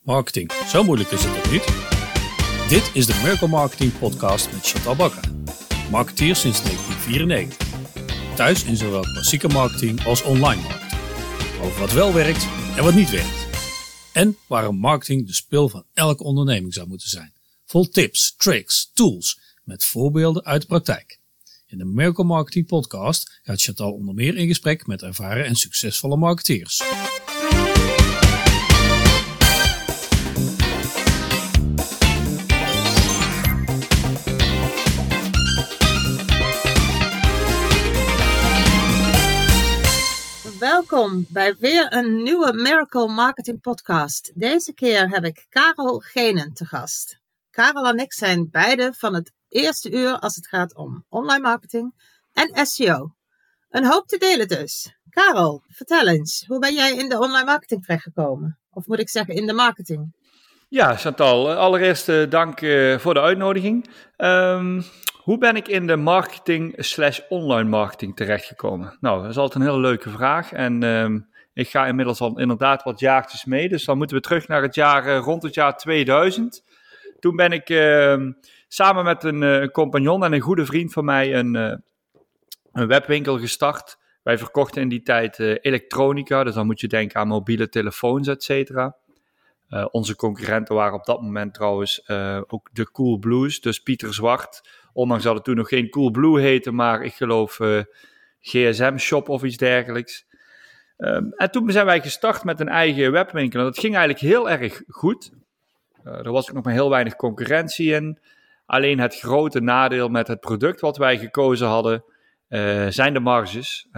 Marketing, zo moeilijk is het toch niet? Dit is de Miracle Marketing Podcast met Chantal Bakker. Marketeer sinds 1994. Thuis in zowel klassieke marketing als online marketing. Over wat wel werkt en wat niet werkt. En waarom marketing de spil van elke onderneming zou moeten zijn. Vol tips, tricks, tools met voorbeelden uit de praktijk. In de Miracle Marketing Podcast gaat Chantal onder meer in gesprek met ervaren en succesvolle marketeers. Welkom bij weer een nieuwe Miracle Marketing Podcast. Deze keer heb ik Karel Genen te gast. Karel en ik zijn beide van het eerste uur als het gaat om online marketing en SEO. Een hoop te delen dus. Karel, vertel eens, hoe ben jij in de online marketing terechtgekomen? Of moet ik zeggen in de marketing? Ja, Chantal, allereerst uh, dank uh, voor de uitnodiging. Um, hoe ben ik in de marketing slash online marketing terechtgekomen? Nou, dat is altijd een hele leuke vraag. En um, ik ga inmiddels al inderdaad wat jaartjes mee. Dus dan moeten we terug naar het jaar uh, rond het jaar 2000. Toen ben ik uh, samen met een uh, compagnon en een goede vriend van mij een, uh, een webwinkel gestart. Wij verkochten in die tijd elektronica, dus dan moet je denken aan mobiele telefoons, et cetera. onze concurrenten waren op dat moment trouwens ook de Cool Blues, dus Pieter Zwart, Ondanks dat het toen nog geen Coolblue heette, maar ik geloof uh, GSM Shop of iets dergelijks. Um, en toen zijn wij gestart met een eigen webwinkel. En dat ging eigenlijk heel erg goed. Uh, er was ook nog maar heel weinig concurrentie in. Alleen het grote nadeel met het product wat wij gekozen hadden, uh, zijn de marges.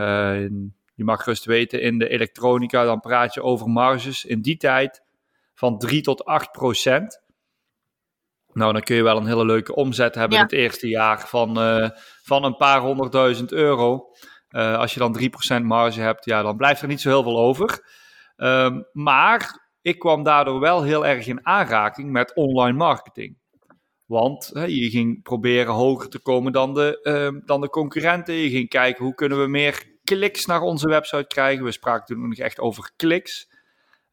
je mag rust weten, in de elektronica, dan praat je over marges in die tijd van 3 tot 8 procent. Nou, dan kun je wel een hele leuke omzet hebben in het eerste jaar van, uh, van een paar honderdduizend euro. Uh, als je dan 3% marge hebt, ja, dan blijft er niet zo heel veel over. Um, maar ik kwam daardoor wel heel erg in aanraking met online marketing. Want je ging proberen hoger te komen dan de, uh, dan de concurrenten. Je ging kijken hoe kunnen we meer kliks naar onze website krijgen. We spraken toen nog echt over kliks.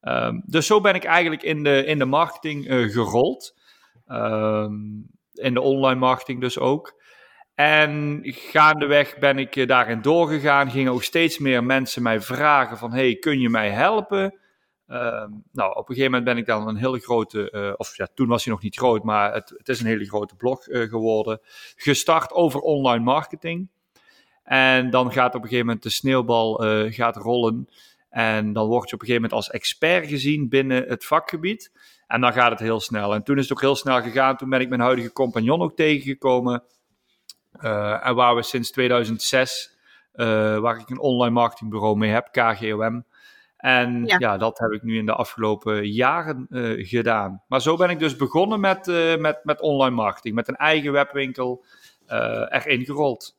Um, dus zo ben ik eigenlijk in de, in de marketing uh, gerold. Um, in de online marketing dus ook. En gaandeweg ben ik eh, daarin doorgegaan. Gingen ook steeds meer mensen mij vragen van... Hey, kun je mij helpen? Um, nou, op een gegeven moment ben ik dan een hele grote... Uh, of ja, toen was hij nog niet groot, maar het, het is een hele grote blog uh, geworden. Gestart over online marketing. En dan gaat op een gegeven moment de sneeuwbal gaat rollen. En dan word je op een gegeven moment als expert gezien binnen het vakgebied. En dan gaat het heel snel. En toen is het ook heel snel gegaan. Toen ben ik mijn huidige compagnon ook tegengekomen. Uh, en waar we sinds 2006, uh, waar ik een online marketingbureau mee heb, KGOM. En ja. ja. dat heb ik nu in de afgelopen jaren uh, gedaan. Maar zo ben ik dus begonnen met, met, met online marketing. Met een eigen webwinkel erin gerold.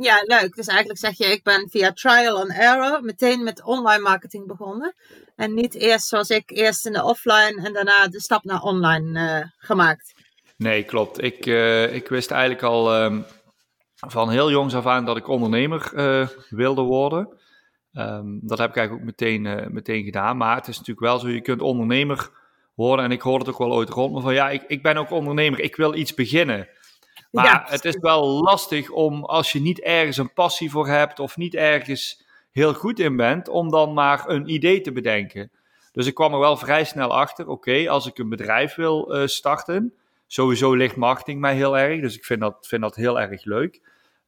Ja, leuk. Dus eigenlijk zeg je, ik ben via trial and error meteen met online marketing begonnen. En niet eerst zoals ik, eerst in de offline en daarna de stap naar online uh, gemaakt. Nee, klopt. Ik, uh, ik wist eigenlijk al um, van heel jongs af aan dat ik ondernemer uh, wilde worden. Um, dat heb ik eigenlijk ook meteen, meteen gedaan. Maar het is natuurlijk wel zo, je kunt ondernemer worden. En ik hoorde het ook wel ooit rond me van, ja, ik, ik ben ook ondernemer. Ik wil iets beginnen. Maar ja. het is wel lastig om, als je niet ergens een passie voor hebt of niet ergens heel goed in bent, om dan maar een idee te bedenken. Dus ik kwam er wel vrij snel achter, oké, als ik een bedrijf wil uh, starten, sowieso ligt marketing mij heel erg, dus ik vind dat, vind dat heel erg leuk.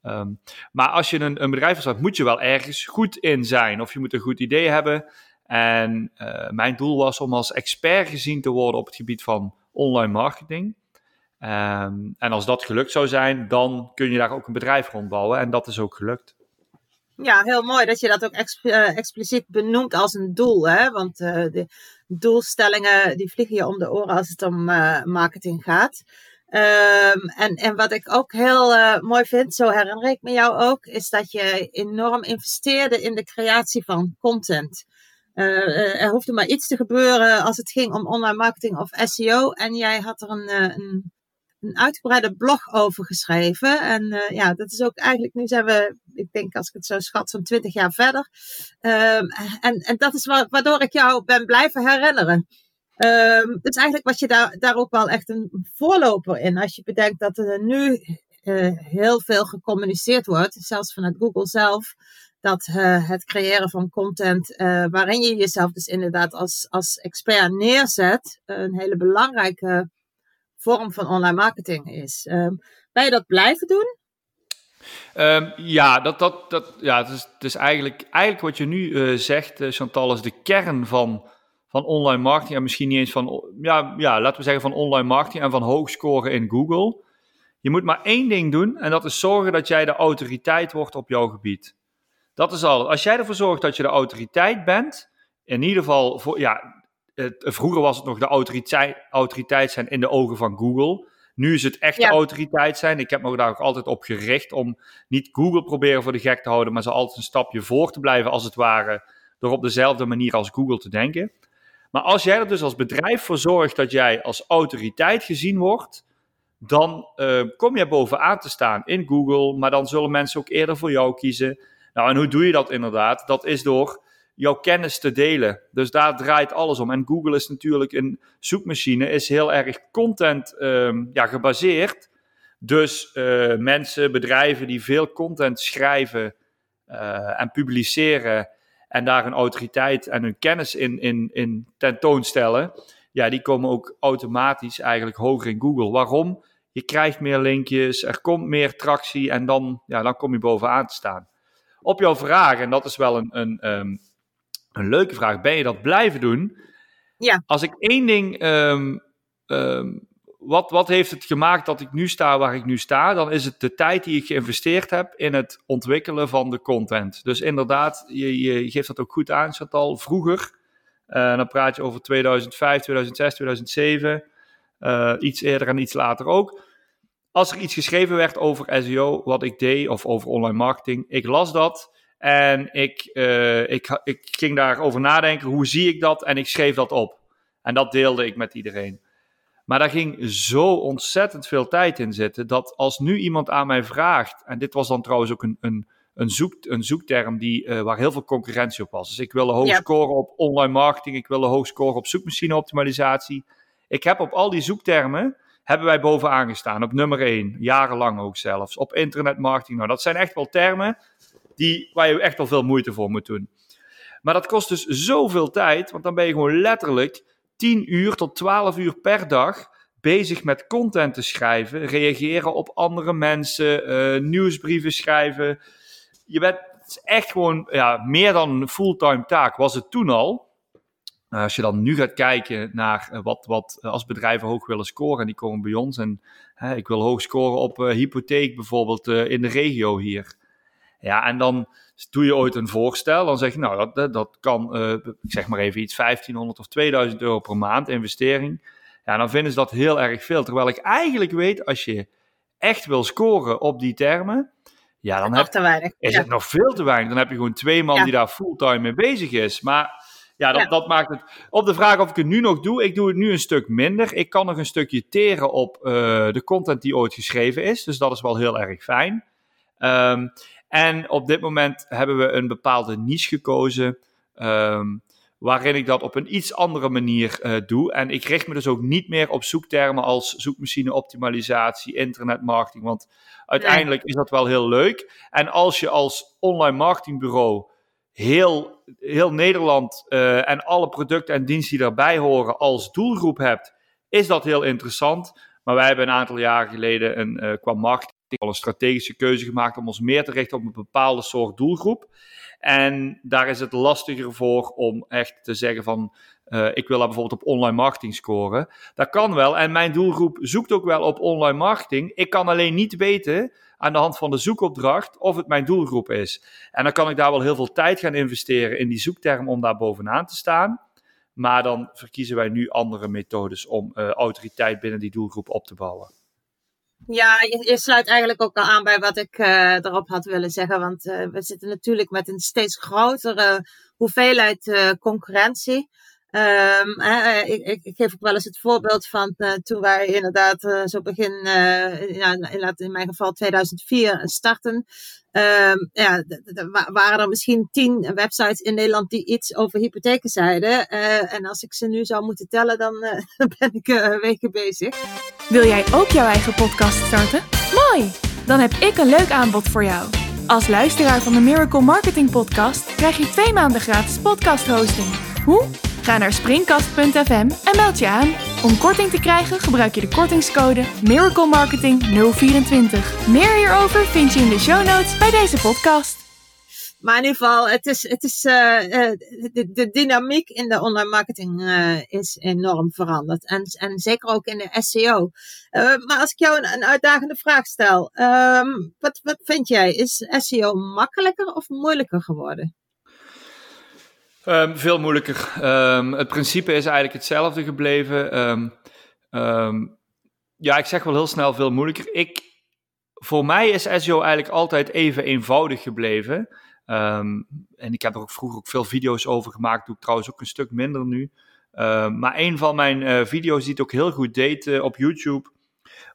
Um, maar als je een, een bedrijf start, moet je wel ergens goed in zijn, of je moet een goed idee hebben. En uh, mijn doel was om als expert gezien te worden op het gebied van online marketing. Um, en als dat gelukt zou zijn, dan kun je daar ook een bedrijf rondbouwen. En dat is ook gelukt. Ja, heel mooi dat je dat ook uh, expliciet benoemt als een doel. Hè? Want uh, de doelstellingen die vliegen je om de oren als het om uh, marketing gaat. Um, en, en wat ik ook heel mooi vind, zo herinner ik me jou ook, is dat je enorm investeerde in de creatie van content. er hoefde maar iets te gebeuren als het ging om online marketing of SEO. En jij had er een, een een uitgebreide blog over geschreven. En uh, ja, dat is ook eigenlijk, nu zijn we, ik denk als ik het zo schat, zo'n twintig jaar verder. Um, en, en dat is wa waardoor ik jou ben blijven herinneren. Um, dus eigenlijk was je daar, daar ook wel echt een voorloper in. Als je bedenkt dat er nu uh, heel veel gecommuniceerd wordt, zelfs vanuit Google zelf, dat uh, het creëren van content waarin je jezelf dus inderdaad als, als expert neerzet, een hele belangrijke vorm van online marketing is. Um, je dat blijven doen? Um, ja, dat, dat, dat, ja het, is, is eigenlijk, eigenlijk wat je nu uh, zegt, uh, Chantal, is de kern van, van online marketing. En misschien niet eens van, ja, ja, laten we zeggen van online marketing en van hoog scoren in Google. Je moet maar één ding doen en dat is zorgen dat jij de autoriteit wordt op jouw gebied. Dat is al. Als jij ervoor zorgt dat je de autoriteit bent, in ieder geval, voor, ja, het, vroeger was het nog de autoriteit, autoriteit zijn in de ogen van Google. Nu is het echt de autoriteit zijn. Ik heb me daar ook altijd op gericht om niet Google proberen voor de gek te houden, maar ze altijd een stapje voor te blijven, als het ware, door op dezelfde manier als Google te denken. Maar als jij er dus als bedrijf voor zorgt dat jij als autoriteit gezien wordt, dan uh, kom je bovenaan te staan in Google, maar dan zullen mensen ook eerder voor jou kiezen. Nou, en hoe doe je dat inderdaad? Dat is door jouw kennis te delen. Dus daar draait alles om. En Google is natuurlijk een zoekmachine, is heel erg content um, ja, gebaseerd. Dus uh, mensen, bedrijven die veel content schrijven uh, en publiceren en daar een autoriteit en hun kennis in, in, in tentoonstellen, ja, die komen ook automatisch eigenlijk hoger in Google. Waarom? Je krijgt meer linkjes, er komt meer tractie en dan, ja, dan kom je bovenaan te staan. Op jouw vraag, en dat is wel een, een, um, een leuke vraag, ben je dat blijven doen? Ja. Als ik één ding, um, um, wat, wat heeft het gemaakt dat ik nu sta waar ik nu sta? Dan is het de tijd die ik geïnvesteerd heb in het ontwikkelen van de content. Dus inderdaad, je, je geeft dat ook goed aan, Chantal. Vroeger, uh, dan praat je over 2005, 2006, 2007, uh, iets eerder en iets later ook. Als er iets geschreven werd over SEO, wat ik deed, of over online marketing, ik las dat. En ik, uh, ik, ik ging daarover nadenken, hoe zie ik dat? En ik schreef dat op. En dat deelde ik met iedereen. Maar daar ging zo ontzettend veel tijd in zitten, dat als nu iemand aan mij vraagt, en dit was dan trouwens ook een, een, een, zoek, een zoekterm die, uh, waar heel veel concurrentie op was. Dus ik wilde hoog ja. scoren op online marketing, ik wilde hoog scoren op zoekmachine optimalisatie. Ik heb op al die zoektermen, hebben wij bovenaan gestaan, op nummer 1, jarenlang ook zelfs. Op internetmarketing, nou dat zijn echt wel termen die, waar je echt wel veel moeite voor moet doen. Maar dat kost dus zoveel tijd, want dan ben je gewoon letterlijk 10 uur tot 12 uur per dag bezig met content te schrijven, reageren op andere mensen, uh, nieuwsbrieven schrijven. Je bent echt gewoon ja, meer dan een fulltime taak, was het toen al. Uh, als je dan nu gaat kijken naar uh, wat, wat als bedrijven hoog willen scoren, en die komen bij ons. En ik wil hoog scoren op hypotheek bijvoorbeeld in de regio hier. Ja, en dan doe je ooit een voorstel. Dan zeg je, nou, dat, dat kan, uh, ik zeg maar even iets, 1500 of 2000 euro per maand investering. Ja, dan vinden ze dat heel erg veel. Terwijl ik eigenlijk weet, als je echt wil scoren op die termen, ja, dan heb, is ja. het nog veel te weinig. Dan heb je gewoon twee man ja. die daar fulltime mee bezig is. Maar ja dat, ja. dat maakt het. Op de vraag of ik het nu nog doe, ik doe het nu een stuk minder. Ik kan nog een stukje teren op uh, de content die ooit geschreven is. Dus dat is wel heel erg fijn. Um, en op dit moment hebben we een bepaalde niche gekozen. Um, waarin ik dat op een iets andere manier uh, doe. En ik richt me dus ook niet meer op zoektermen als zoekmachine optimalisatie, internetmarketing. Want uiteindelijk is dat wel heel leuk. En als je als online marketingbureau heel, heel Nederland uh, en alle producten en diensten die daarbij horen als doelgroep hebt, is dat heel interessant. Maar wij hebben een aantal jaren geleden een, uh, qua marketing al een strategische keuze gemaakt om ons meer te richten op een bepaalde soort doelgroep. En daar is het lastiger voor om echt te zeggen van, uh, ik wil daar bijvoorbeeld op online marketing scoren. Dat kan wel en mijn doelgroep zoekt ook wel op online marketing. Ik kan alleen niet weten aan de hand van de zoekopdracht of het mijn doelgroep is. En dan kan ik daar wel heel veel tijd gaan investeren in die zoekterm om daar bovenaan te staan. Maar dan verkiezen wij nu andere methodes om uh, autoriteit binnen die doelgroep op te bouwen. Ja, je, je, sluit eigenlijk ook al aan bij wat ik uh, erop had willen zeggen. Want uh, we zitten natuurlijk met een steeds grotere hoeveelheid uh, concurrentie. Um, ik, ik, geef ook wel eens het voorbeeld van uh, toen wij inderdaad uh, zo begin, uh, ja, in mijn geval 2004, starten. Um, ja, waren er misschien tien websites in Nederland die iets over hypotheken zeiden. en als ik ze nu zou moeten tellen, dan ben ik weken bezig. Wil jij ook jouw eigen podcast starten? Mooi! Dan heb ik een leuk aanbod voor jou. Als luisteraar van de Miracle Marketing Podcast krijg je twee maanden gratis podcast hosting. Hoe? Ga naar springkast.fm en meld je aan. Om korting te krijgen gebruik je de kortingscode Miracle Marketing 024. Meer hierover vind je in de show notes bij deze podcast. Maar in ieder geval, het is, het is, uh, de, de, dynamiek in de online marketing uh, is enorm veranderd. En, en zeker ook in de SEO. maar als ik jou een, een uitdagende vraag stel. Um, wat, wat vind jij? Is SEO makkelijker of moeilijker geworden? Um, veel moeilijker. Um, het principe is eigenlijk hetzelfde gebleven. Um, ja, ik zeg wel heel snel veel moeilijker. Ik, voor mij is SEO eigenlijk altijd even eenvoudig gebleven. en ik heb er ook vroeger ook veel video's over gemaakt. Doe ik trouwens ook een stuk minder nu. maar een van mijn uh, video's die het ook heel goed deed uh, op YouTube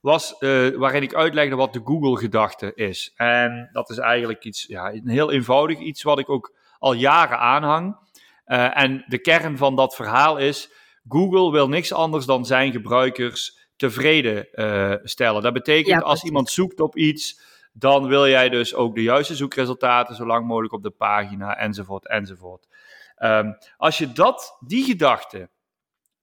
was uh, waarin ik uitlegde wat de Google-gedachte is. En dat is eigenlijk iets, ja, een heel eenvoudig iets wat ik ook al jaren aanhang. Uh, en de kern van dat verhaal is: Google wil niks anders dan zijn gebruikers tevreden uh, stellen. Dat betekent ja, als iemand zoekt op iets, dan wil jij dus ook de juiste zoekresultaten zo lang mogelijk op de pagina, enzovoort, enzovoort. Um, als je dat, die gedachte,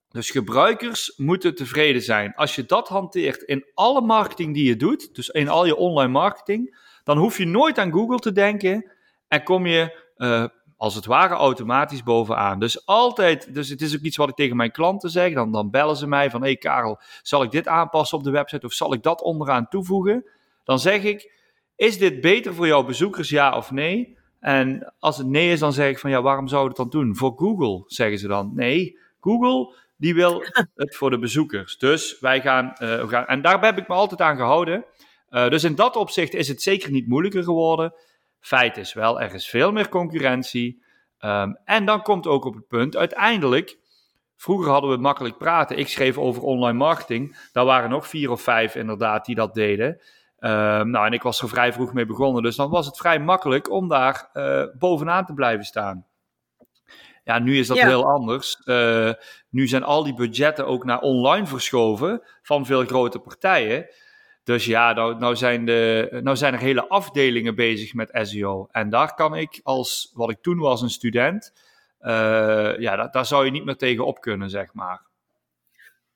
dus gebruikers moeten tevreden zijn. Als je dat hanteert in alle marketing die je doet, dus in al je online marketing, dan hoef je nooit aan Google te denken en kom je uh, als het ware automatisch bovenaan. Dus altijd, dus het is ook iets wat ik tegen mijn klanten zeg. Dan, dan bellen ze mij van, hé hey Karel, zal ik dit aanpassen op de website of zal ik dat onderaan toevoegen? Dan zeg ik, is dit beter voor jouw bezoekers, ja of nee? En als het nee is, dan zeg ik van, ja, waarom zou je het dan doen? Voor Google, zeggen ze dan. Nee, Google, die wil het voor de bezoekers. Dus wij gaan, uh, we gaan en daar heb ik me altijd aan gehouden. Uh, dus in dat opzicht is het zeker niet moeilijker geworden. Feit is wel, er is veel meer concurrentie. Um, en dan komt ook op het punt, uiteindelijk, vroeger hadden we makkelijk praten. Ik schreef over online marketing. Daar waren nog vier of vijf inderdaad die dat deden. Um, nou, en ik was er vrij vroeg mee begonnen, dus dan was het vrij makkelijk om daar uh, bovenaan te blijven staan. Ja, nu is dat ja. heel anders. Uh, nu zijn al die budgetten ook naar online verschoven van veel grote partijen. Dus ja, nou, nou, zijn de, nou zijn er hele afdelingen bezig met SEO. En daar kan ik als, wat ik toen was, een student, uh, ja, daar, zou je niet meer tegen op kunnen, zeg maar.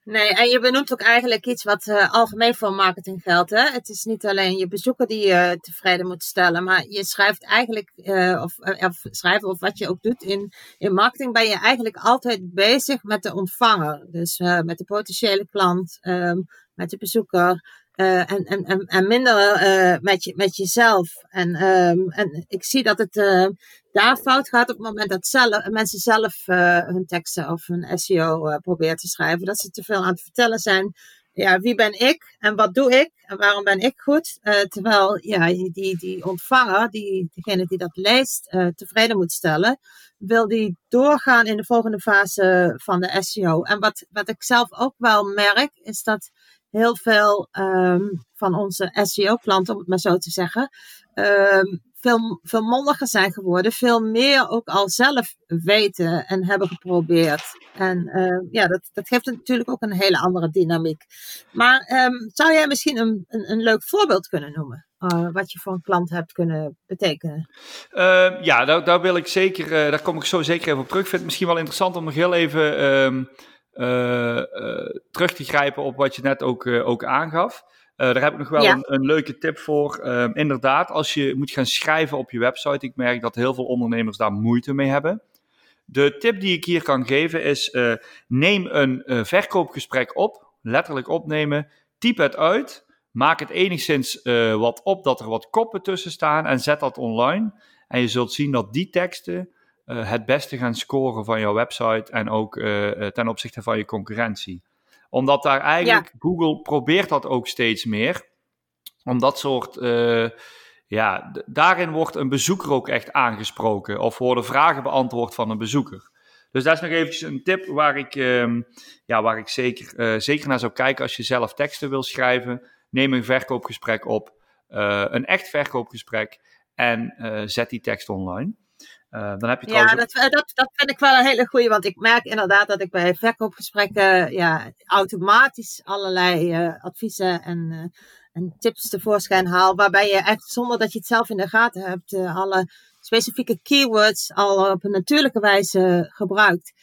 Nee, en je benoemt ook eigenlijk iets wat uh, algemeen voor marketing geldt. Hè? Het is niet alleen je bezoeker die je tevreden moet stellen, maar je schrijft eigenlijk, uh, of, schrijven of wat je ook doet in, in marketing, ben je eigenlijk altijd bezig met de ontvanger. Dus met de potentiële klant, um, met de bezoeker. Uh, en, en, en, minder uh, met, met jezelf. En, um, en ik zie dat het uh, daar fout gaat op het moment dat zelf, mensen zelf hun teksten of hun SEO proberen te schrijven. Dat ze te veel aan het vertellen zijn. Ja, wie ben ik en wat doe ik en waarom ben ik goed? terwijl ja, die, die ontvanger, die, degene die dat leest, tevreden moet stellen, wil die doorgaan in de volgende fase van de SEO. En wat, wat ik zelf ook wel merk, is dat heel veel um, van onze SEO-klanten, om het maar zo te zeggen, um, veel, veel mondiger zijn geworden. Veel meer ook al zelf weten en hebben geprobeerd. En uh, ja, dat, dat geeft natuurlijk ook een hele andere dynamiek. Maar zou jij misschien een, een, een leuk voorbeeld kunnen noemen? Uh, wat je voor een klant hebt kunnen betekenen. Ja, daar, daar wil ik zeker, uh, daar kom ik zo zeker even op terug. Ik vind het misschien wel interessant om nog heel even terug te grijpen op wat je net ook, uh, ook aangaf. daar heb ik nog wel ja. een, een, leuke tip voor. Inderdaad, als je moet gaan schrijven op je website, ik merk dat heel veel ondernemers daar moeite mee hebben. De tip die ik hier kan geven is: neem een verkoopgesprek op, letterlijk opnemen, typ het uit, maak het enigszins wat op dat er wat koppen tussen staan en zet dat online. En je zult zien dat die teksten uh, het beste gaan scoren van jouw website en ook uh, ten opzichte van je concurrentie. Omdat daar eigenlijk, ja. Google probeert dat ook steeds meer. Om dat soort, uh, ja, daarin wordt een bezoeker ook echt aangesproken of worden vragen beantwoord van een bezoeker. Dus dat is nog eventjes een tip waar ik, ehm, ja, waar ik zeker, zeker naar zou kijken als je zelf teksten wil schrijven. Neem een verkoopgesprek op, een echt verkoopgesprek en zet die tekst online. Uh, dan heb je ja, dat, dat, dat vind ik wel een hele goede, want ik merk inderdaad dat ik bij verkoopgesprekken ja, automatisch allerlei uh, adviezen en, uh, en tips tevoorschijn haal, waarbij je echt zonder dat je het zelf in de gaten hebt, alle specifieke keywords al op een natuurlijke wijze gebruikt.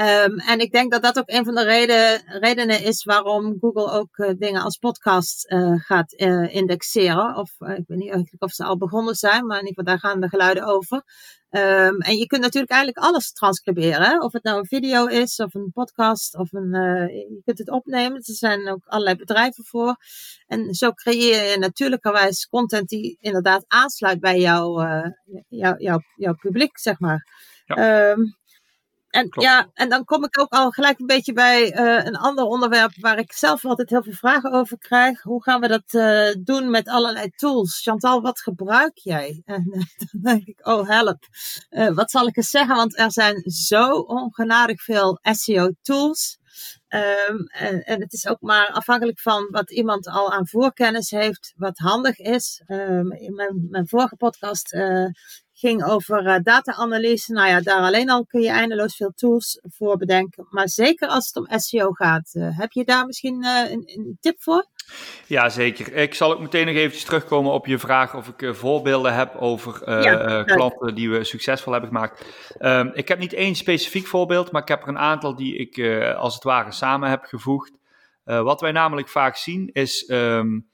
Um, en ik denk dat dat ook een van de reden, redenen is waarom Google ook uh, dingen als podcast uh, gaat uh, indexeren. Of ik weet niet eigenlijk of ze al begonnen zijn, maar in ieder geval daar gaan de geluiden over. Um, en je kunt natuurlijk eigenlijk alles transcriberen. Of het nou een video is, of een podcast, of een, je kunt het opnemen. Er zijn ook allerlei bedrijven voor. En zo creëer je natuurlijkerwijs content die inderdaad aansluit bij jouw, jou, jou, jouw publiek, zeg maar. Ja. Um, en ja, en dan kom ik ook al gelijk een beetje bij uh, een ander onderwerp waar ik zelf altijd heel veel vragen over krijg. Hoe gaan we dat uh, doen met allerlei tools? Chantal, wat gebruik jij? En uh, dan denk ik, oh help. wat zal ik eens zeggen? Want er zijn zo ongenadig veel SEO tools. Um, en, en, het is ook maar afhankelijk van wat iemand al aan voorkennis heeft, wat handig is. Um, in mijn, mijn vorige podcast ging over uh, data-analyse. Nou ja, daar alleen al kun je eindeloos veel tools voor bedenken. Maar zeker als het om SEO gaat, uh, heb je daar misschien uh, een, een, tip voor? Ja, zeker. Ik zal ook meteen nog eventjes terugkomen op je vraag of ik voorbeelden heb over ja, klanten die we succesvol hebben gemaakt. Um, ik heb niet één specifiek voorbeeld, maar ik heb er een aantal die ik als het ware samen heb gevoegd. wat wij namelijk vaak zien is um,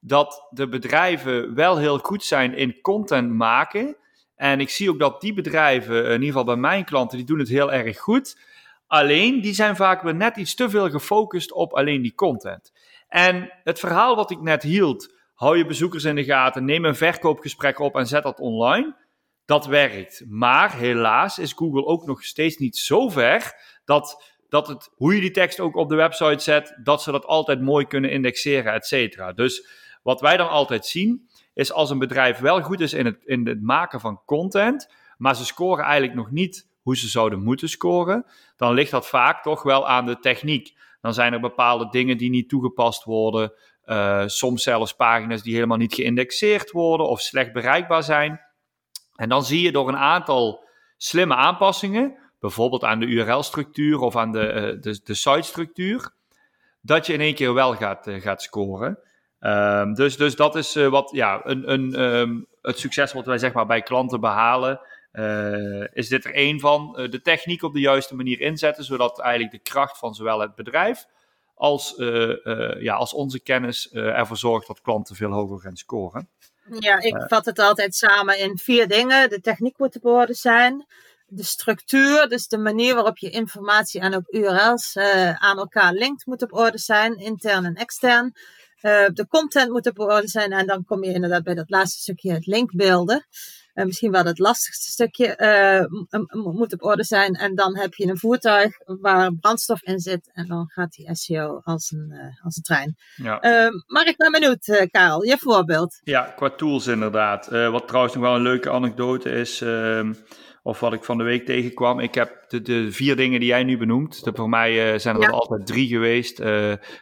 dat de bedrijven wel heel goed zijn in content maken, en ik zie ook dat die bedrijven, in ieder geval bij mijn klanten, die doen het heel erg goed. Alleen, die zijn vaak weer net iets te veel gefocust op alleen die content. En het verhaal wat ik net hield, hou je bezoekers in de gaten, neem een verkoopgesprek op en zet dat online. Dat werkt. Maar helaas is Google ook nog steeds niet zo ver dat, dat het, hoe je die tekst ook op de website zet, dat ze dat altijd mooi kunnen indexeren, et cetera. Dus wat wij dan altijd zien, is als een bedrijf wel goed is in het, in het maken van content, maar ze scoren eigenlijk nog niet hoe ze zouden moeten scoren, dan ligt dat vaak toch wel aan de techniek. Dan zijn er bepaalde dingen die niet toegepast worden, uh, soms zelfs pagina's die helemaal niet geïndexeerd worden of slecht bereikbaar zijn. En dan zie je door een aantal slimme aanpassingen, bijvoorbeeld aan de URL-structuur of aan de, uh, de, de site-structuur, dat je in één keer wel gaat, uh, gaat scoren. Um, dus, dus dat is uh, wat, ja, een, een, um, het succes wat wij zeg maar bij klanten behalen. Uh, is dit er één van? Uh, de techniek op de juiste manier inzetten, zodat eigenlijk de kracht van zowel het bedrijf als, ja, als onze kennis ervoor zorgt dat klanten veel hoger gaan scoren. Ja, ik vat het altijd samen in vier dingen. De techniek moet op orde zijn. De structuur, dus de manier waarop je informatie en ook URL's aan elkaar linkt, moet op orde zijn, intern en extern. Uh, de content moet op orde zijn. En dan kom je inderdaad bij dat laatste stukje, het linkbeelden. Uh, misschien wel het lastigste stukje uh, moet op orde zijn. En dan heb je een voertuig waar brandstof in zit. En dan gaat die SEO als een, als een trein. Ja. Maar ik ben benieuwd, Karel, je voorbeeld. Ja, qua tools inderdaad. wat trouwens nog wel een leuke anekdote is ehm, of wat ik van de week tegenkwam. Ik heb de, de vier dingen die jij nu benoemt. De, voor mij uh, zijn er altijd drie geweest. Uh,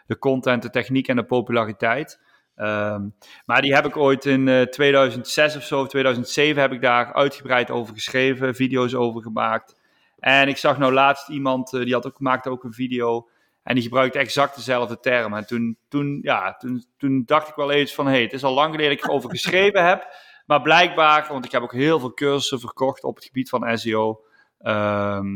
de content, de techniek en de populariteit. Um, maar die heb ik ooit in uh, eh, 2006 of zo, 2007 heb ik daar uitgebreid over geschreven, video's over gemaakt. En ik zag nou laatst iemand, die had ook, maakte ook een video en die gebruikte exact dezelfde termen. En toen, toen, ja, toen, toen dacht ik wel eens van, hé, hey, het is al lang geleden dat ik erover geschreven heb. Maar blijkbaar, want ik heb ook heel veel cursussen verkocht op het gebied van SEO. Ehm,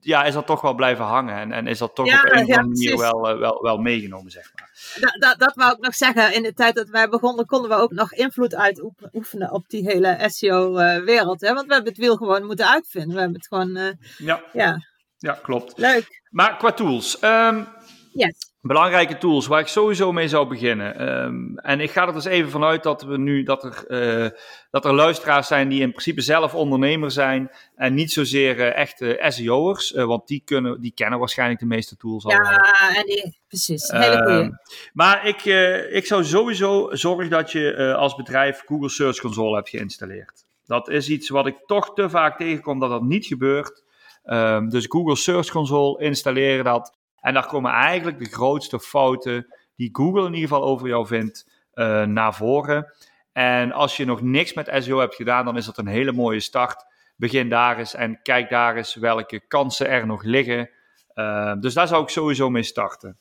ja, is dat toch wel blijven hangen. En, en is dat toch op een of andere manier wel, uh, wel, wel meegenomen, zeg maar. Dat, dat, dat wou ik nog zeggen. In de tijd dat wij begonnen, konden we ook nog invloed uitoefenen op die hele SEO-wereld. Uh, Want we hebben het wiel gewoon moeten uitvinden. We hebben het gewoon. Uh, ja. ja. Ja, klopt. Leuk. Maar qua tools. Um, yes belangrijke tools waar ik sowieso mee zou beginnen. Um, en ik ga er dus even vanuit dat we nu dat er, uh, dat er luisteraars zijn die in principe zelf ondernemer zijn en niet zozeer uh, echte SEO'ers, uh, want die, kunnen, die kennen waarschijnlijk de meeste tools al. Ja, en die, precies. Hele goeie. Um, maar ik, ik zou sowieso zorgen dat je als bedrijf Google Search Console hebt geïnstalleerd. Dat is iets wat ik toch te vaak tegenkom dat dat niet gebeurt. Ehm, dus Google Search Console, installeer dat. En daar komen eigenlijk de grootste fouten die Google in ieder geval over jou vindt uh, naar voren. En als je nog niks met SEO hebt gedaan, dan is dat een hele mooie start. Begin daar eens en kijk daar eens welke kansen er nog liggen. Uh, dus daar zou ik sowieso mee starten.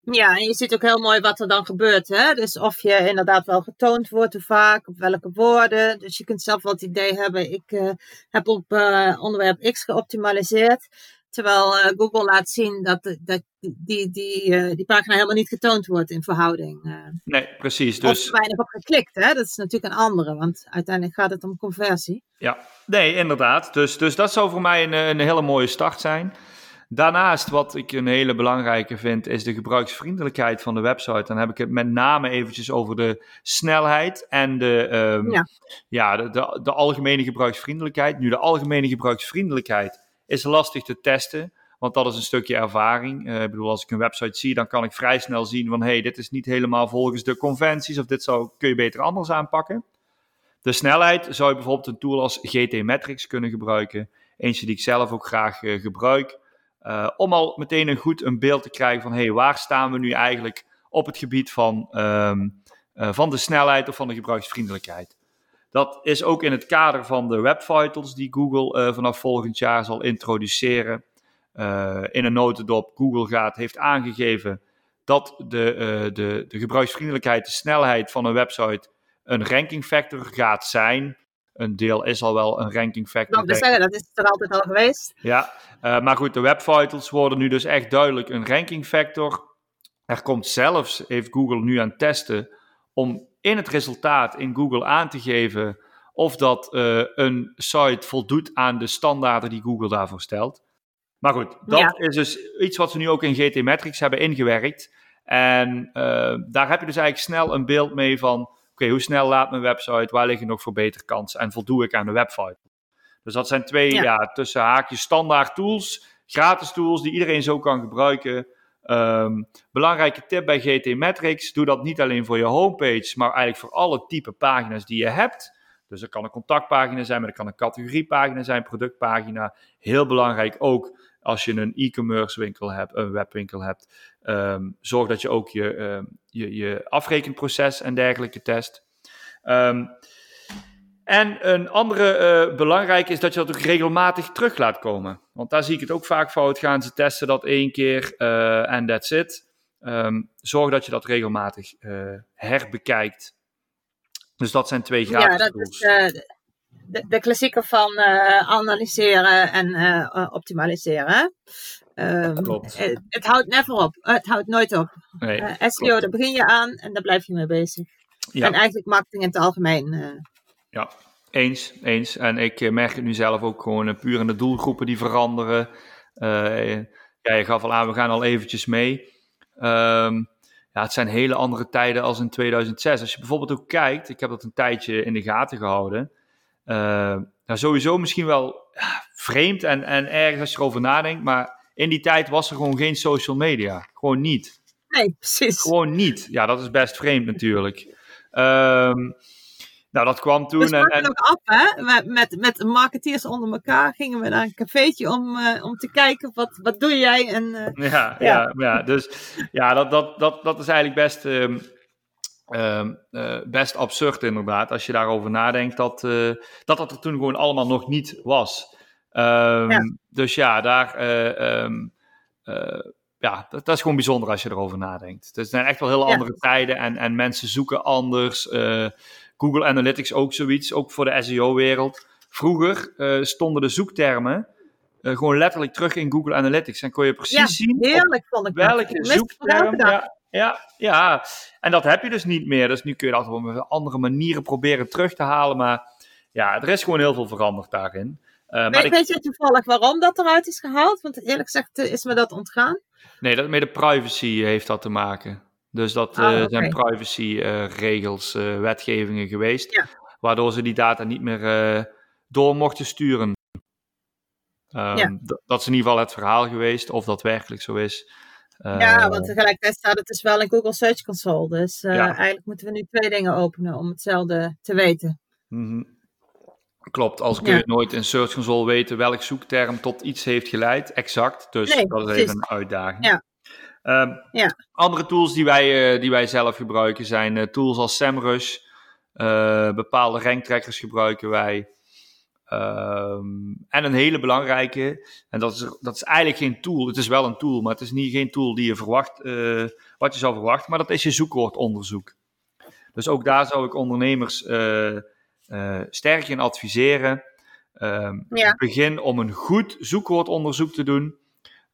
Ja, en je ziet ook heel mooi wat er dan gebeurt. Hè? Dus of je inderdaad wel getoond wordt, hoe vaak, op welke woorden. Dus je kunt zelf wel het idee hebben, ik uh, heb op onderwerp X geoptimaliseerd. Terwijl uh, Google laat zien dat, dat die, die, die pagina helemaal niet getoond wordt in verhouding. nee, precies. Dus... Of weinig op geklikt. Hè? Dat is natuurlijk een andere, want uiteindelijk gaat het om conversie. Ja, nee, inderdaad. Dus, dus dat zou voor mij een, een hele mooie start zijn. Daarnaast, wat ik een hele belangrijke vind, is de gebruiksvriendelijkheid van de website. Dan heb ik het met name eventjes over de snelheid en de, um, ja. ja de, de, de, algemene gebruiksvriendelijkheid. Nu, de algemene gebruiksvriendelijkheid is lastig te testen, want dat is een stukje ervaring. Uh, ik bedoel, als ik een website zie, dan kan ik vrij snel zien van, hey, dit is niet helemaal volgens de conventies, of dit zou, kun je beter anders aanpakken. De snelheid zou je bijvoorbeeld een tool als GT Metrics kunnen gebruiken. Eentje die ik zelf ook graag uh, gebruik. Uh, om al meteen een goed een beeld te krijgen van hey, waar staan we nu eigenlijk op het gebied van, uh, van de snelheid of van de gebruiksvriendelijkheid. Dat is ook in het kader van de Web Vitals die Google uh, vanaf volgend jaar zal introduceren. in een notendop, Google gaat, heeft aangegeven dat de, de, de gebruiksvriendelijkheid, de snelheid van een website een ranking factor gaat zijn een deel is al wel een ranking factor. Nou, dat, zeggen, dat is er altijd al geweest. Ja, maar goed, de web vitals worden nu dus echt duidelijk een ranking factor. Er komt zelfs, heeft Google nu aan het testen, om in het resultaat in Google aan te geven of dat uh, een site voldoet aan de standaarden die Google daarvoor stelt. Maar goed, dat ja. is dus iets wat ze nu ook in GT Metrics hebben ingewerkt. En uh, daar heb je dus eigenlijk snel een beeld mee van okay, hoe snel laat mijn website, waar liggen nog verbeterkansen en voldoe ik aan de website. Dus dat zijn twee ja. ja. tussen haakjes standaard tools, gratis tools die iedereen zo kan gebruiken. Um, belangrijke tip bij GT Metrics, doe dat niet alleen voor je homepage, maar eigenlijk voor alle type pagina's die je hebt. Dus dat kan een contactpagina zijn, maar dat kan een categoriepagina zijn, productpagina. Heel belangrijk ook als je een e-commerce winkel hebt, een webwinkel hebt. Um, zorg dat je ook je, um, je, je afrekenproces en dergelijke test. En een andere uh, belangrijke is dat je dat ook regelmatig terug laat komen. Want daar zie ik het ook vaak fout gaan. Ze testen dat één keer uh, en that's it. zorg dat je dat regelmatig uh, herbekijkt. Dus dat zijn twee gratis ja, dat Is, de, de klassieker van analyseren en optimaliseren. Um, Klopt. Het, het, houdt never op. Het houdt nooit op. Nee, uh, SEO, daar begin je aan en daar blijf je mee bezig. Ja. En eigenlijk marketing in het algemeen. Uh. Ja, eens, eens. En ik uh, merk het nu zelf ook gewoon puur in de doelgroepen die veranderen. ja, je gaf al aan, we gaan al eventjes mee. Um, ja, het zijn hele andere tijden als in 2006. Als je bijvoorbeeld ook kijkt, ik heb dat een tijdje in de gaten gehouden. nou, sowieso misschien wel vreemd en, en ergens als je erover nadenkt, maar in die tijd was er gewoon geen social media. Gewoon niet. Nee, precies. Gewoon niet. Ja, dat is best vreemd natuurlijk. Um, nou, dat kwam toen. We en, ook af, hè? Met, met, met marketeers onder elkaar gingen we naar een cafeetje om, uh, om te kijken wat, wat doe jij. En, uh, ja, ja. Ja, ja, dus ja, dat, dat, dat, dat is eigenlijk best, um, um, uh, best absurd inderdaad. Als je daarover nadenkt dat, dat dat er toen gewoon allemaal nog niet was. Um, ja. Dus ja, daar, ja dat, dat, is gewoon bijzonder als je erover nadenkt. Het zijn echt wel heel andere tijden en, en mensen zoeken anders. Google Analytics ook zoiets, ook voor de SEO-wereld. Vroeger stonden de zoektermen gewoon letterlijk terug in Google Analytics. En kon je precies ja, zien heerlijk vond ik welke zoekterm. Ja, ja, ja, en dat heb je dus niet meer. Dus nu kun je dat op andere manieren proberen terug te halen. Maar ja, er is gewoon heel veel veranderd daarin. Uh, weet, ik... weet, je toevallig waarom dat eruit is gehaald? Want eerlijk gezegd eh, is me dat ontgaan. Nee, dat met de privacy heeft dat te maken. Dus dat oh, okay. zijn privacyregels, uh, wetgevingen geweest. Ja. Waardoor ze die data niet meer door mochten sturen. Um, ja. Dat is in ieder geval het verhaal geweest, of dat werkelijk zo is. ja, want tegelijkertijd staat het dus wel in Google Search Console. Dus ja. eigenlijk moeten we nu twee dingen openen om hetzelfde te weten. Mm -hmm. Klopt, als kun je nooit in Search Console weten welk zoekterm tot iets heeft geleid, exact. Dus Nee, dat is precies. even een uitdaging. Ja. Ehm, Ja. Andere tools die wij, eh, die wij zelf gebruiken zijn eh, tools als SEMrush. Eh, bepaalde ranktrekkers gebruiken wij. Ehm, en een hele belangrijke, en dat is, dat is eigenlijk geen tool, het is wel een tool, maar het is niet, geen tool die je verwacht, wat je zou verwachten, maar dat is je zoekwoordonderzoek. Dus ook daar zou ik ondernemers sterk in adviseren. Ja. Begin om een goed zoekwoordonderzoek te doen.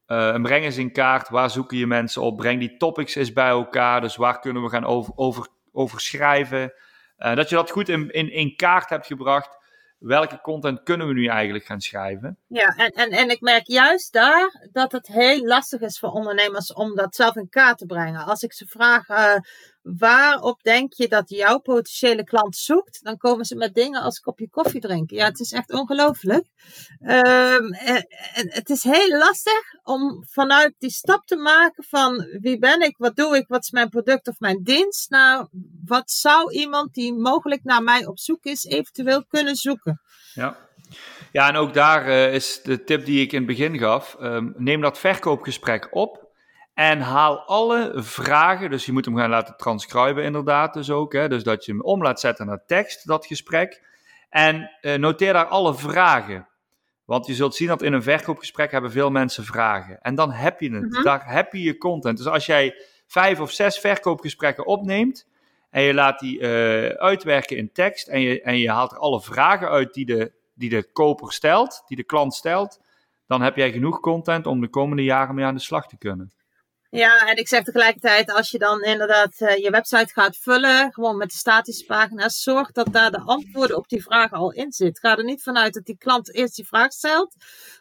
Eh, en breng eens in kaart waar zoeken je mensen op. Breng die topics eens bij elkaar. Dus waar kunnen we gaan over, over, over schrijven. Eh, dat je dat goed in, in, in kaart hebt gebracht. Welke content kunnen we nu eigenlijk gaan schrijven? Ja, en, en, en ik merk juist daar dat het heel lastig is voor ondernemers om dat zelf in kaart te brengen. Als ik ze vraag, eh, waarop denk je dat jouw potentiële klant zoekt? Dan komen ze met dingen als kopje koffie drinken. Ja, het is echt ongelooflijk. Ehm, en het is heel lastig om vanuit die stap te maken van wie ben ik, wat doe ik, wat is mijn product of mijn dienst, naar wat zou iemand die mogelijk naar mij op zoek is, eventueel kunnen zoeken. Ja. Ja, en ook daar eh, is de tip die ik in het begin gaf. ehm, neem dat verkoopgesprek op. En haal alle vragen, dus je moet hem gaan laten transcriben inderdaad dus ook. Hè, dus dat je hem om laat zetten naar tekst, dat gesprek. En eh, noteer daar alle vragen. Want je zult zien dat in een verkoopgesprek hebben veel mensen vragen. En dan heb je het. Mhm. Daar heb je je content. Dus als jij vijf of zes verkoopgesprekken opneemt en je laat die eh, uitwerken in tekst en je, en je haalt er alle vragen uit die de, die de koper stelt, die de klant stelt, dan heb jij genoeg content om de komende jaren mee aan de slag te kunnen. Ja, en ik zeg tegelijkertijd, als je dan inderdaad eh, je website gaat vullen, gewoon met de statische pagina's, zorg dat daar de antwoorden op die vragen al in zit. Ga er niet vanuit dat die klant eerst die vraag stelt,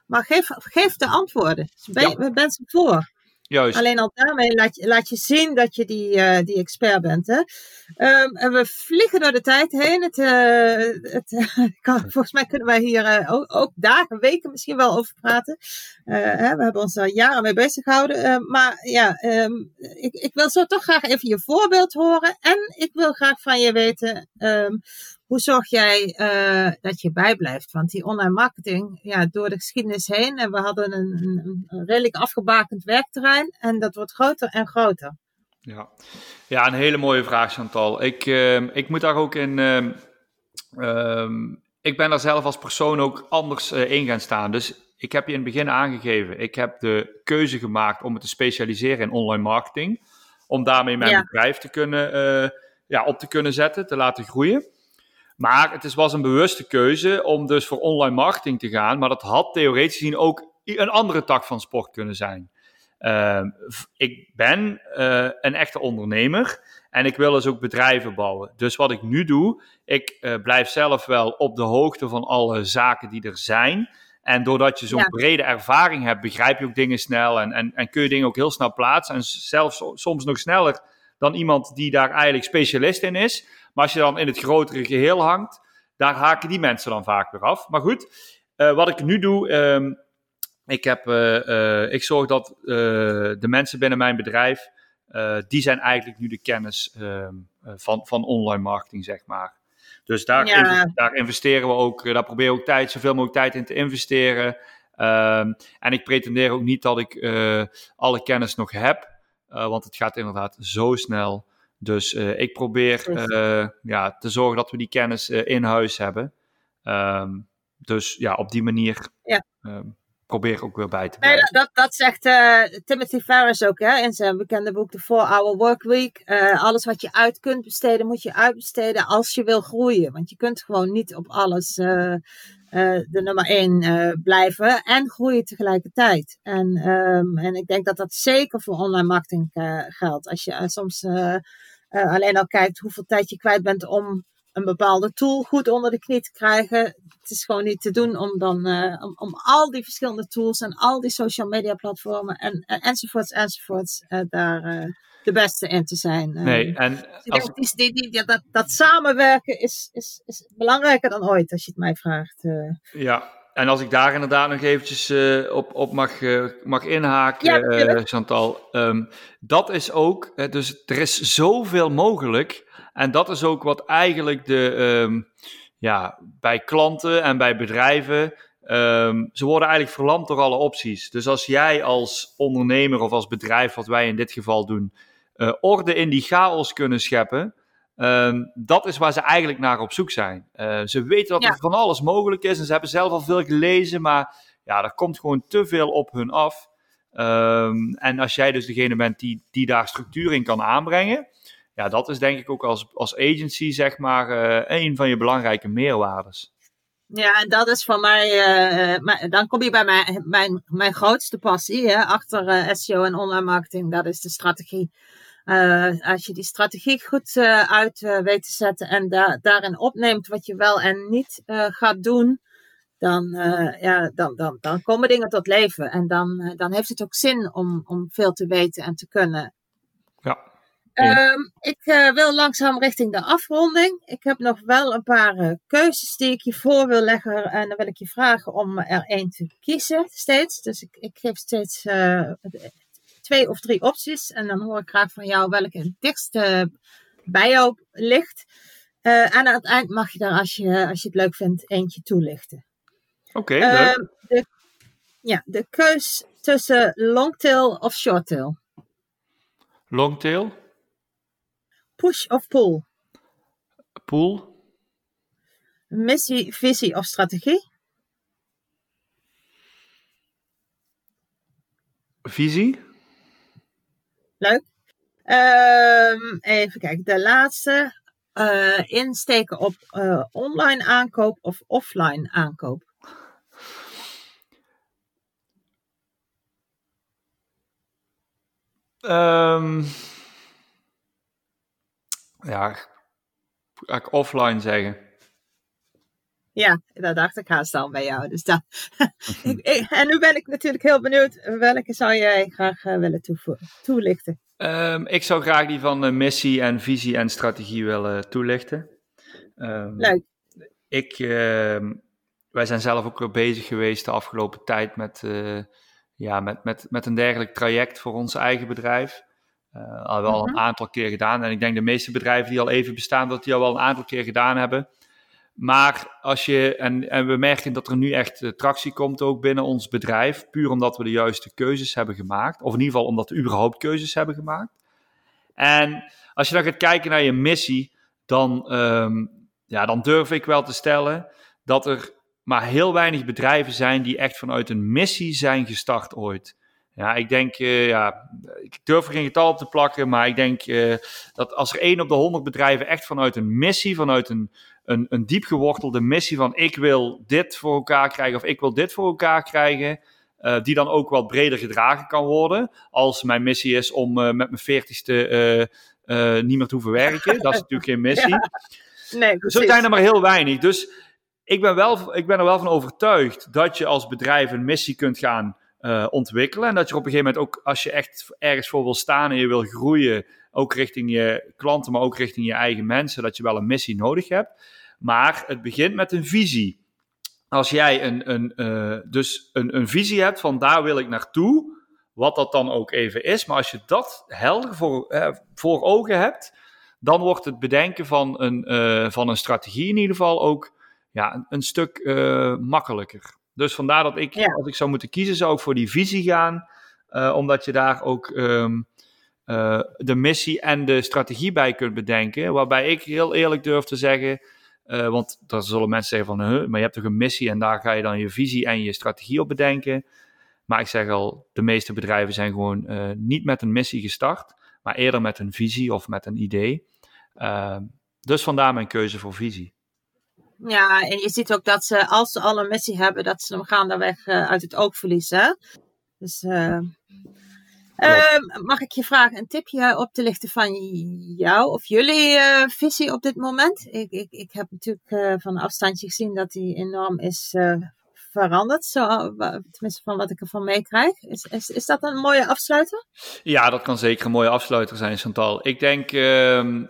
maar geef, geef de antwoorden. Dus ben, Ja. ben ze voor. Juist. Alleen al daarmee laat je, laat je zien dat je die, eh, die expert bent. Hè? Ehm, en we vliegen door de tijd heen. Het, eh, het, volgens mij kunnen wij hier eh, ook, ook dagen, weken misschien wel over praten. Hè, we hebben ons daar jaren mee bezig gehouden. Eh, maar ja, ehm, ik, ik wil zo toch graag even je voorbeeld horen. En ik wil graag van je weten. ehm, hoe zorg jij eh, dat je bijblijft? Want die online marketing, ja, door de geschiedenis heen. En we hadden een, een, een redelijk afgebakend werkterrein. En dat wordt groter en groter. Ja. ja, een hele mooie vraag, Chantal. Ik, ehm, ik moet daar ook in. ehm, ehm, ik ben daar zelf als persoon ook anders eh, in gaan staan. Dus ik heb je in het begin aangegeven. Ik heb de keuze gemaakt om me te specialiseren in online marketing. Om daarmee mijn Ja. bedrijf te kunnen, eh, ja, op te kunnen zetten, te laten groeien. Maar het is, was een bewuste keuze om dus voor online marketing te gaan. Maar dat had theoretisch gezien ook een andere tak van sport kunnen zijn. Ehm, ik ben eh, een echte ondernemer en ik wil dus ook bedrijven bouwen. Dus wat ik nu doe, ik eh, blijf zelf wel op de hoogte van alle zaken die er zijn. En doordat je zo'n Ja. brede ervaring hebt, begrijp je ook dingen snel en, en, en kun je dingen ook heel snel plaatsen. En zelfs so- soms nog sneller dan iemand die daar eigenlijk specialist in is. Maar als je dan in het grotere geheel hangt, daar haken die mensen dan vaak weer af. Maar goed, eh, wat ik nu doe, ehm, ik, heb, eh, eh, ik zorg dat de mensen binnen mijn bedrijf, die zijn eigenlijk nu de kennis ehm, eh, van, van online marketing, zeg maar. Dus daar, Ja. daar investeren we ook, daar proberen we ook tijd, zoveel mogelijk tijd in te investeren. Ehm, en ik pretendeer ook niet dat ik alle kennis nog heb, want het gaat inderdaad zo snel. Dus eh, ik probeer eh, ja, te zorgen dat we die kennis eh, in huis hebben. Ehm, dus ja, op die manier Ja. ehm, probeer ik ook weer bij te blijven. dat, dat, dat zegt Timothy Ferris ook hè, in zijn bekende boek The 4-Hour Workweek. Eh alles wat je uit kunt besteden, moet je uitbesteden als je wil groeien. Want je kunt gewoon niet op alles eh, de nummer één eh, blijven en groeien tegelijkertijd. En, ehm, en ik denk dat dat zeker voor online marketing eh, geldt. Als je soms alleen al kijkt hoeveel tijd je kwijt bent om een bepaalde tool goed onder de knie te krijgen. Het is gewoon niet te doen om dan om, om al die verschillende tools en al die social media platformen en, en enzovoorts enzovoorts daar de beste in te zijn. Nee, en ik als, die, die, die- dat, dat samenwerken is, is, is belangrijker dan ooit, als je het mij vraagt. eh. ja, en als ik daar inderdaad nog eventjes eh, op, op mag, eh, mag inhaken, Ja. Chantal. ehm, dat is ook, dus er is zoveel mogelijk. En dat is ook wat eigenlijk de, ehm, ja, bij klanten en bij bedrijven, ehm, ze worden eigenlijk verlamd door alle opties. Dus als jij als ondernemer of als bedrijf, wat wij in dit geval doen, uh, orde in die chaos kunnen scheppen, ehm, dat is waar ze eigenlijk naar op zoek zijn. Uh, ze weten dat er van alles mogelijk is en ze hebben zelf al veel gelezen, maar ja, er komt gewoon te veel op hun af. Um, en als jij dus degene bent die, die daar structuur in kan aanbrengen, ja, dat is denk ik ook als, als agency, zeg maar, uh, een van je belangrijke meerwaardes. Ja, en dat is voor mij, uh, dan kom je bij mijn, mijn, mijn grootste passie hè, achter uh, SEO en online marketing, dat is de strategie. Als je die strategie goed uit weet te zetten en da daarin opneemt wat je wel en niet gaat doen, dan, ja, dan, dan, dan komen dingen tot leven. En dan, dan heeft het ook zin om, om veel te weten en te kunnen. Ja. Um, ik uh, wil langzaam richting de afronding. Ik heb nog wel een paar uh, keuzes die ik je voor wil leggen. En dan wil ik je vragen om er één te kiezen steeds. Dus ik, ik geef steeds uh, twee of drie opties. En dan hoor ik graag van jou welke het dichtst bij jou ligt. en aan het eind mag je daar, als je, als je het leuk vindt, eentje toelichten. Oké, okay, leuk. De, ja, de keus tussen longtail of shorttail. Longtail? Push of pull? Pull. Missie, visie of strategie? Visie. Leuk. Um, even kijken, de laatste. Uh, insteken op uh, online aankoop of offline aankoop? Um, ja, ga ik offline zeggen. Ja, dat dacht ik haast al bij jou. Dus dat. en nu ben ik natuurlijk heel benieuwd. Welke zou jij graag uh, willen toelichten? Um, ik zou graag die van uh, missie en visie en strategie willen toelichten. Um, Leuk. Ik, uh, wij zijn zelf ook weer bezig geweest de afgelopen tijd met, uh, ja, met, met, met een dergelijk traject voor ons eigen bedrijf. Uh, al wel een mhm. aantal keer gedaan. En ik denk de meeste bedrijven die al even bestaan, dat die al wel een aantal keer gedaan hebben. Maar als je, en, en we merken dat er nu echt uh, tractie komt ook binnen ons bedrijf, puur omdat we de juiste keuzes hebben gemaakt. Of in ieder geval omdat we überhaupt keuzes hebben gemaakt. En als je dan gaat kijken naar je missie, dan, um, ja, dan durf ik wel te stellen dat er maar heel weinig bedrijven zijn die echt vanuit een missie zijn gestart ooit. Ja, ik denk, uh, ja, ik durf er geen getal op te plakken, maar ik denk uh, dat als er één op de honderd bedrijven echt vanuit een missie, vanuit een, een, een diep gewortelde missie van ik wil dit voor elkaar krijgen of ik wil dit voor elkaar krijgen, uh, die dan ook wat breder gedragen kan worden. Als mijn missie is om met mijn veertigste niet meer te hoeven werken, dat is natuurlijk geen missie. Ja. Nee, Zo zijn er maar heel weinig. Dus ik ben, wel, ik ben er wel van overtuigd dat je als bedrijf een missie kunt gaan uh, ontwikkelen. En dat je op een gegeven moment ook, als je echt ergens voor wil staan en je wil groeien, ook richting je klanten, maar ook richting je eigen mensen, dat je wel een missie nodig hebt. Maar het begint met een visie. Als jij een, een, uh, dus een, een visie hebt van daar wil ik naartoe, wat dat dan ook even is. Maar als je dat helder voor, uh, voor ogen hebt, dan wordt het bedenken van een, uh, van een strategie in ieder geval ook ja, een, een stuk makkelijker. Dus vandaar dat ik, als ik zou moeten kiezen, zou ik voor die visie gaan. Uh, omdat je daar ook um, uh, de missie en de strategie bij kunt bedenken. Waarbij ik heel eerlijk durf te zeggen. Uh, want dan zullen mensen zeggen van, huh, maar je hebt toch een missie en daar ga je dan je visie en je strategie op bedenken. Maar ik zeg al, de meeste bedrijven zijn gewoon niet met een missie gestart, maar eerder met een visie of met een idee. Ehm, dus vandaar mijn keuze voor visie. Ja, en je ziet ook dat ze, als ze al een missie hebben, dat ze hem gaandeweg uh, uit het oog verliezen. Dus uh, uh, mag ik je vragen een tipje op te lichten van jou of jullie uh, visie op dit moment? Ik, ik, ik heb natuurlijk van een afstandje gezien dat die enorm is veranderd. Zo, tenminste van wat ik ervan meekrijg. Is, is, is dat een mooie afsluiter? Ja, dat kan zeker een mooie afsluiter zijn, Chantal. Ik denk ehm,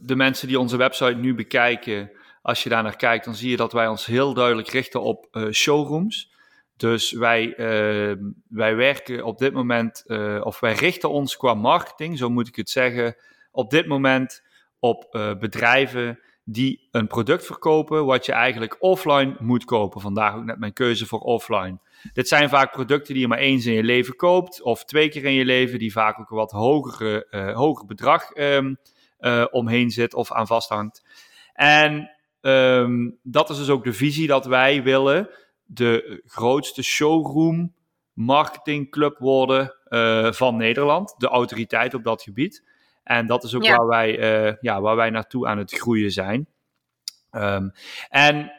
de mensen die onze website nu bekijken als je daar naar kijkt, dan zie je dat wij ons heel duidelijk richten op uh, showrooms. Dus wij, uh, wij werken op dit moment, uh, of wij richten ons qua marketing, zo moet ik het zeggen, op dit moment op bedrijven die een product verkopen wat je eigenlijk offline moet kopen. Vandaag ook net mijn keuze voor offline. Dit zijn vaak producten die je maar eens in je leven koopt, of twee keer in je leven, die vaak ook een wat hogere, uh, hoger bedrag uh, omheen zit of aan vasthangt. En um, dat is dus ook de visie dat wij willen de grootste showroom marketingclub worden uh, van Nederland, de autoriteit op dat gebied. En dat is ook ja. waar, wij, uh, ja, waar wij naartoe aan het groeien zijn. Um, en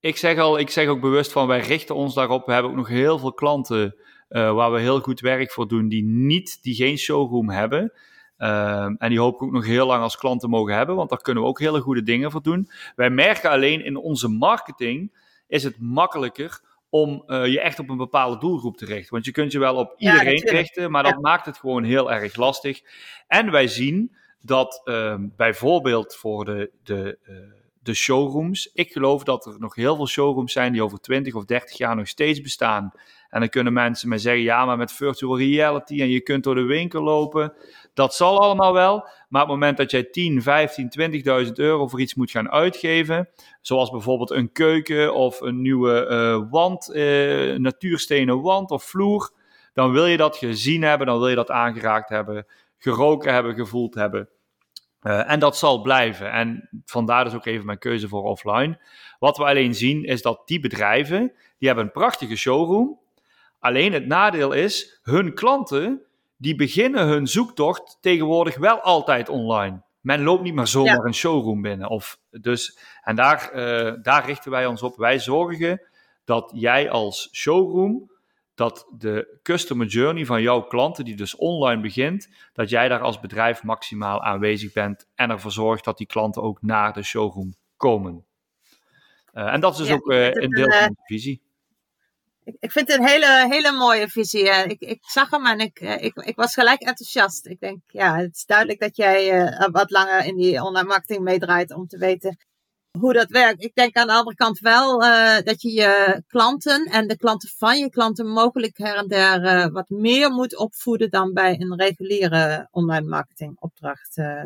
ik zeg, al, ik zeg ook bewust van, wij richten ons daarop. We hebben ook nog heel veel klanten uh, waar we heel goed werk voor doen, die, niet, die geen showroom hebben. Um, en die hoop ik ook nog heel lang als klanten mogen hebben, want daar kunnen we ook hele goede dingen voor doen. Wij merken alleen in onze marketing is het makkelijker om uh, je echt op een bepaalde doelgroep te richten. Want je kunt je wel op iedereen richten, maar dat ja. maakt het gewoon heel erg lastig. En wij zien dat uh, bijvoorbeeld voor de, de, uh, de showrooms, ik geloof dat er nog heel veel showrooms zijn die over 20 of 30 jaar nog steeds bestaan. En dan kunnen mensen mij zeggen, ja, maar met virtual reality en je kunt door de winkel lopen. Dat zal allemaal wel, maar op het moment dat jij 10, 15, 20.000 euro voor iets moet gaan uitgeven, zoals bijvoorbeeld een keuken of een nieuwe uh, wand, uh, natuurstenen wand of vloer, dan wil je dat gezien hebben, dan wil je dat aangeraakt hebben, geroken hebben, gevoeld hebben. Uh, en dat zal blijven. En vandaar dus ook even mijn keuze voor offline. Wat we alleen zien is dat die bedrijven, die hebben een prachtige showroom. Alleen het nadeel is, hun klanten, die beginnen hun zoektocht tegenwoordig wel altijd online. Men loopt niet meer zomaar ja. een showroom binnen. Of dus, en daar, uh, daar richten wij ons op. Wij zorgen dat jij als showroom, dat de customer journey van jouw klanten, die dus online begint, dat jij daar als bedrijf maximaal aanwezig bent en ervoor zorgt dat die klanten ook naar de showroom komen. Uh, en dat is dus ja, ook uh, een deel van de visie ik vind het een hele, hele mooie visie. Ik, ik zag hem en ik, ik, ik was gelijk enthousiast. Ik denk, ja, het is duidelijk dat jij uh, wat langer in die online marketing meedraait om te weten hoe dat werkt. Ik denk aan de andere kant wel uh, dat je je klanten en de klanten van je klanten mogelijk her en der uh, wat meer moet opvoeden dan bij een reguliere online marketing opdracht. Uh,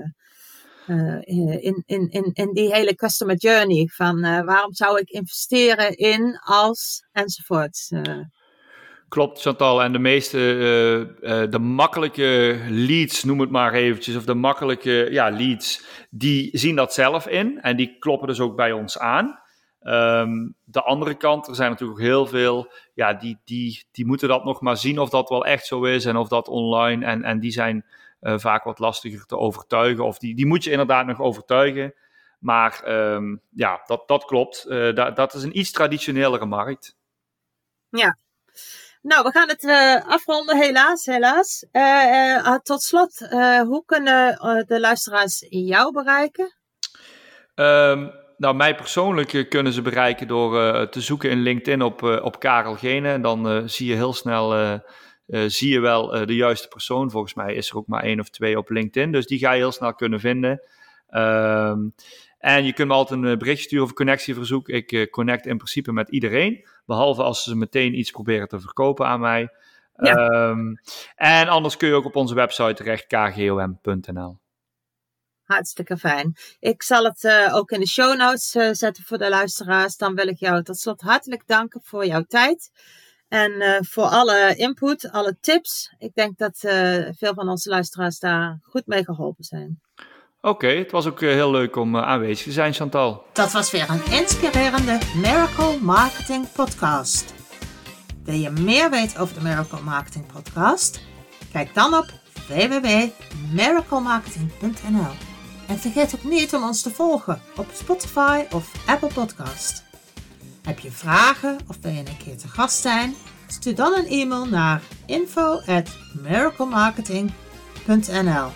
in, in, in, in die hele customer journey. Van waarom zou ik investeren in als enzovoort. Klopt, Chantal. En de meeste, de makkelijke leads, noem het maar eventjes, of de makkelijke ja, leads, die zien dat zelf in en die kloppen dus ook bij ons aan. Um, de andere kant, er zijn natuurlijk ook heel veel, ja, die, die, die moeten dat nog maar zien of dat wel echt zo is en of dat online, en, en die zijn uh, vaak wat lastiger te overtuigen. Of die, die moet je inderdaad nog overtuigen. Maar um, ja, dat, dat klopt. Dat, dat is een iets traditionelere markt. Ja. Nou, we gaan het uh, afronden, helaas, helaas. Uh, tot slot, hoe kunnen de luisteraars jou bereiken? Um, nou, mij persoonlijk kunnen ze bereiken door te zoeken in LinkedIn op, op Karel Gene. En dan zie je heel snel uh, zie je wel uh, de juiste persoon. Volgens mij is er ook maar één of twee op LinkedIn. Dus die ga je heel snel kunnen vinden. Um, en je kunt me altijd een bericht sturen of een connectieverzoek. Ik uh, connect in principe met iedereen. Behalve als ze meteen iets proberen te verkopen aan mij. Ja. Um, en anders kun je ook op onze website terecht, kgom.nl. Hartstikke fijn. Ik zal het uh, ook in de show notes uh, zetten voor de luisteraars. Dan wil ik jou tot slot hartelijk danken voor jouw tijd. En uh, voor alle input, alle tips. Ik denk dat veel van onze luisteraars daar goed mee geholpen zijn. Oké, het was ook uh, heel leuk om aanwezig te zijn, Chantal. Dat was weer een inspirerende Miracle Marketing Podcast. Wil je meer weten over de Miracle Marketing Podcast? Kijk dan op www.miraclemarketing.nl. En vergeet ook niet om ons te volgen op Spotify of Apple Podcast. Heb je vragen of wil je een keer te gast zijn? Stuur dan een e-mail naar info at miraclemarketing.nl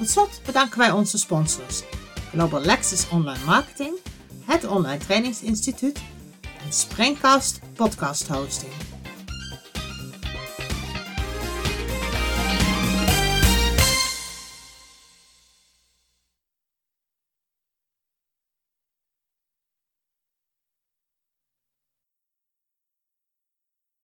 Tot slot bedanken wij onze sponsors Global Lexus Online Marketing, het Online Trainingsinstituut en Springcast Podcast Hosting.